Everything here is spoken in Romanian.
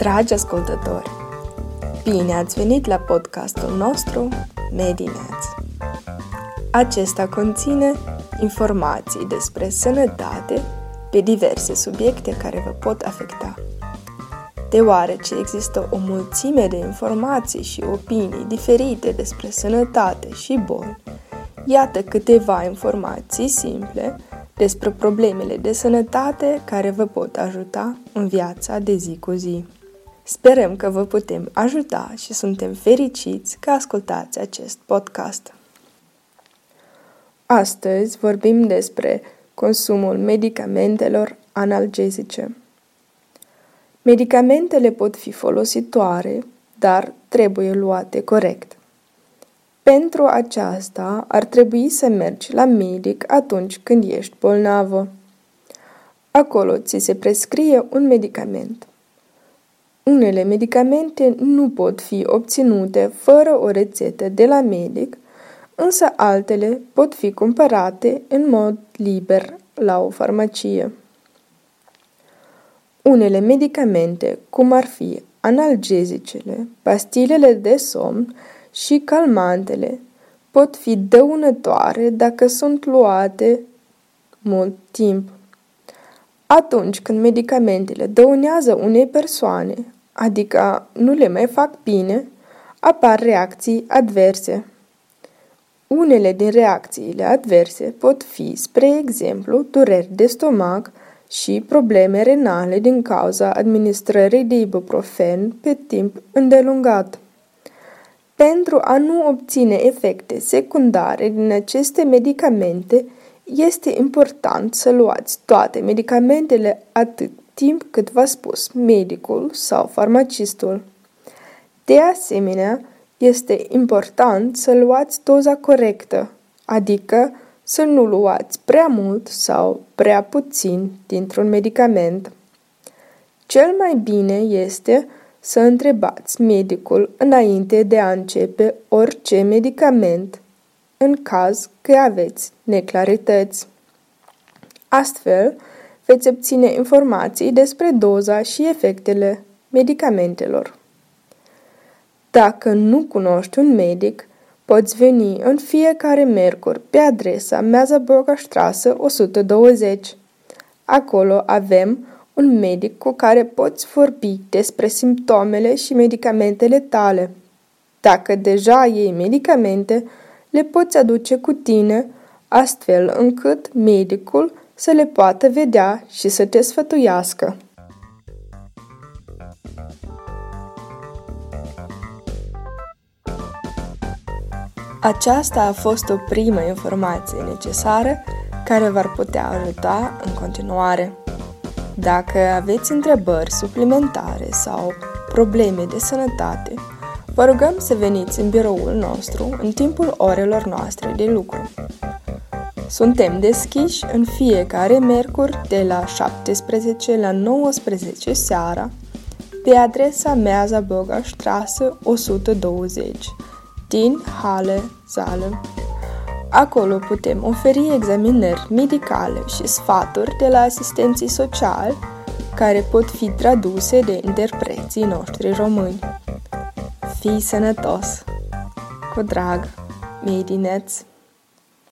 Dragi ascultători, bine ați venit la podcastul nostru Medineați. Acesta conține informații despre sănătate pe diverse subiecte care vă pot afecta. Deoarece există o mulțime de informații și opinii diferite despre sănătate și boli, iată câteva informații simple despre problemele de sănătate care vă pot ajuta în viața de zi cu zi. Sperăm că vă putem ajuta și suntem fericiți că ascultați acest podcast. Astăzi vorbim despre consumul medicamentelor analgezice. Medicamentele pot fi folositoare, dar trebuie luate corect. Pentru aceasta ar trebui să mergi la medic atunci când ești bolnavă. Acolo ți se prescrie un medicament. Unele medicamente nu pot fi obținute fără o rețetă de la medic, însă altele pot fi cumpărate în mod liber la o farmacie. Unele medicamente, cum ar fi analgezicele, pastilele de somn și calmantele, pot fi dăunătoare dacă sunt luate mult timp. Atunci când medicamentele dăunează unei persoane, adică nu le mai fac bine, apar reacții adverse. Unele din reacțiile adverse pot fi, spre exemplu, dureri de stomac și probleme renale din cauza administrării de ibuprofen pe timp îndelungat. Pentru a nu obține efecte secundare din aceste medicamente, este important să luați toate medicamentele atât timp cât v-a spus medicul sau farmacistul. De asemenea, este important să luați doza corectă, adică să nu luați prea mult sau prea puțin dintr-un medicament. Cel mai bine este să întrebați medicul înainte de a începe orice medicament, în caz că aveți neclarități. Astfel, veți obține informații despre doza și efectele medicamentelor. Dacă nu cunoști un medic, poți veni în fiecare miercuri pe adresa Meazaburger Straße 120. Acolo avem un medic cu care poți vorbi despre simptomele și medicamentele tale. Dacă deja iei medicamente, le poți aduce cu tine, astfel încât medicul să le poată vedea și să te sfătuiască. Aceasta a fost o primă informație necesară care v-ar putea ajuta în continuare. Dacă aveți întrebări suplimentare sau probleme de sănătate, vă rugăm să veniți în biroul nostru în timpul orelor noastre de lucru. Suntem deschiși în fiecare miercuri de la 17 la 19 seara pe adresa Meaza Bürger Straße 120 din Halle, Saale. Acolo putem oferi examinări medicale și sfaturi de la asistenții sociali care pot fi traduse de interpreții noștri români. Fii sănătos! Cu drag, Medineți!